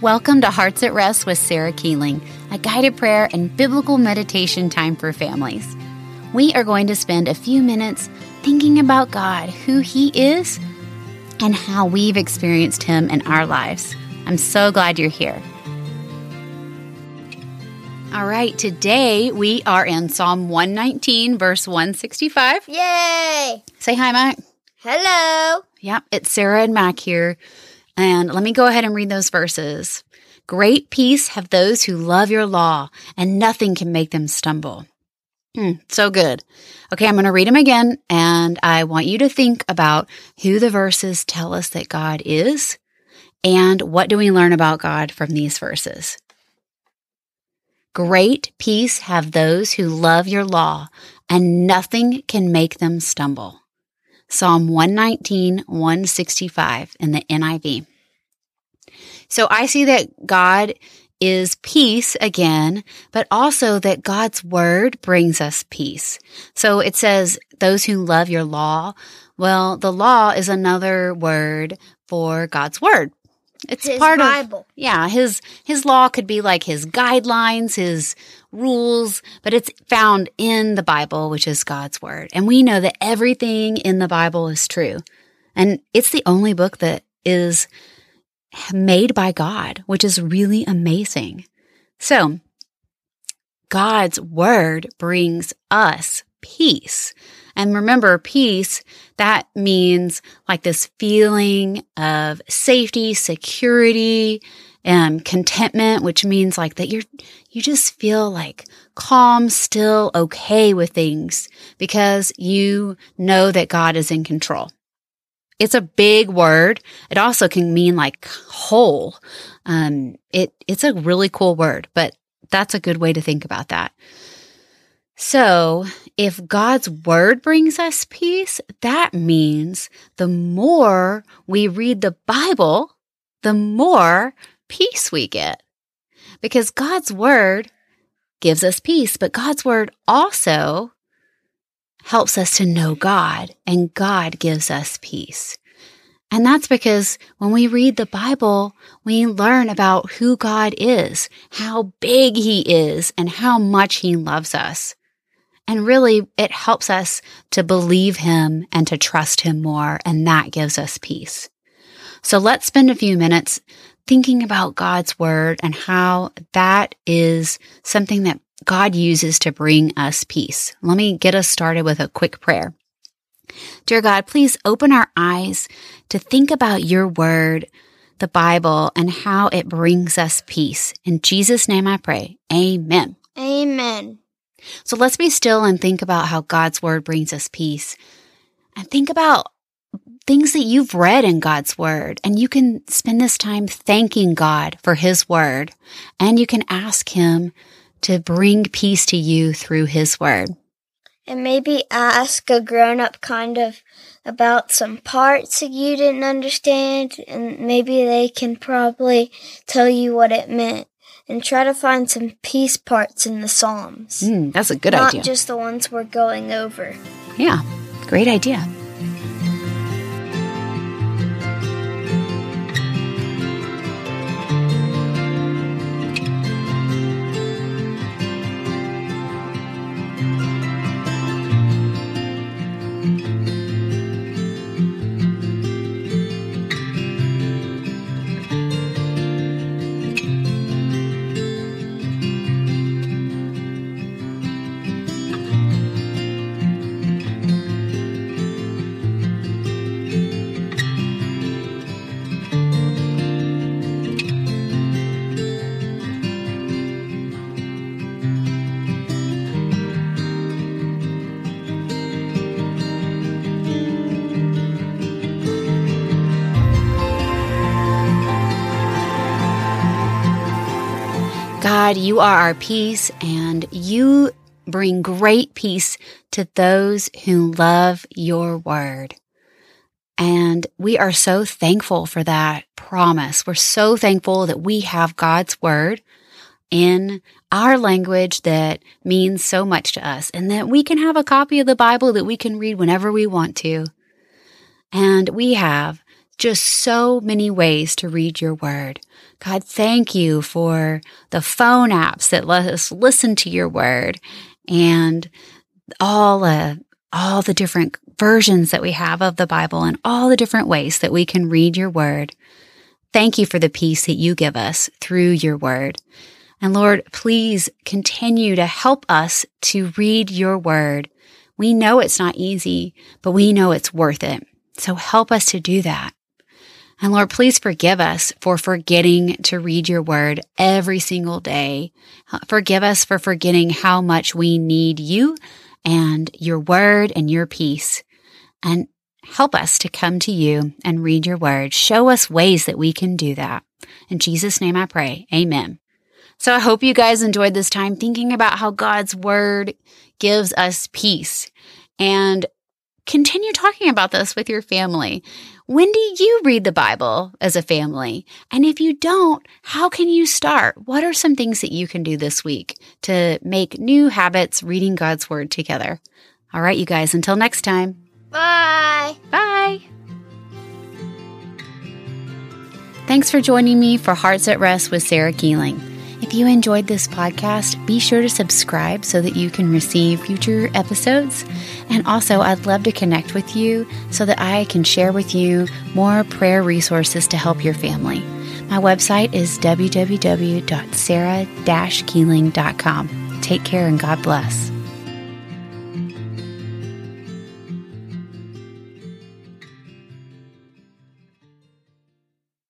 Welcome to Hearts at Rest with Sarah Keeling, a guided prayer and biblical meditation time for families. We are going to spend a few minutes thinking about God, who He is, and how we've experienced Him in our lives. I'm so glad you're here. All right, today we are in Psalm 119, verse 165. Yay! Say hi, Mac. Hello. Yep, it's Sarah and Mac here. And let me go ahead and read those verses. Great peace have those who love your law, and nothing can make them stumble. Hmm, so good. Okay, I'm going to read them again, and I want you to think about who the verses tell us that God is, and what do we learn about God from these verses. Great peace have those who love your law, and nothing can make them stumble. Psalm 119, 165 in the NIV. So I see that God is peace again, but also that God's word brings us peace. So it says, those who love your law. Well, the law is another word for God's word. It's His part Bible. of, yeah, his, his law could be like his guidelines, his rules, but it's found in the Bible, which is God's word. And we know that everything in the Bible is true. And it's the only book that is made by God, which is really amazing. So God's word brings us peace. And remember, peace, that means like this feeling of safety, security, and contentment, which means like that you're, you just feel like calm, still okay with things because you know that God is in control. It's a big word. It also can mean like whole. Um, it, it's a really cool word, but that's a good way to think about that. So if God's word brings us peace, that means the more we read the Bible, the more peace we get. Because God's word gives us peace, but God's word also helps us to know God and God gives us peace. And that's because when we read the Bible, we learn about who God is, how big he is, and how much he loves us. And really, it helps us to believe him and to trust him more, and that gives us peace. So let's spend a few minutes thinking about God's word and how that is something that God uses to bring us peace. Let me get us started with a quick prayer. Dear God, please open our eyes to think about your word, the Bible, and how it brings us peace. In Jesus' name I pray. Amen. Amen. So let's be still and think about how God's word brings us peace. And think about things that you've read in God's word. And you can spend this time thanking God for his word. And you can ask him to bring peace to you through his word. And maybe ask a grown up kind of about some parts that you didn't understand, and maybe they can probably tell you what it meant. And try to find some peace parts in the Psalms. Mm, that's a good Not idea. Not just the ones we're going over. yeah, great idea. God, you are our peace and you bring great peace to those who love your word. And we are so thankful for that promise. We're so thankful that we have God's word in our language that means so much to us and that we can have a copy of the Bible that we can read whenever we want to. And we have just so many ways to read your word. God, thank you for the phone apps that let us listen to your word and all, uh, all the different versions that we have of the Bible and all the different ways that we can read your word. Thank you for the peace that you give us through your word. And Lord, please continue to help us to read your word. We know it's not easy, but we know it's worth it. So help us to do that. And Lord, please forgive us for forgetting to read your word every single day. Uh, forgive us for forgetting how much we need you and your word and your peace. And help us to come to you and read your word. Show us ways that we can do that. In Jesus' name I pray. Amen. So I hope you guys enjoyed this time thinking about how God's word gives us peace and continue talking about this with your family. When do you read the Bible as a family? And if you don't, how can you start? What are some things that you can do this week to make new habits reading God's word together? All right, you guys, until next time. Bye. Bye. Thanks for joining me for Hearts at Rest with Sarah Keeling. If you enjoyed this podcast, be sure to subscribe so that you can receive future episodes. And also, I'd love to connect with you so that I can share with you more prayer resources to help your family. My website is www.sarah-keeling.com. Take care and God bless.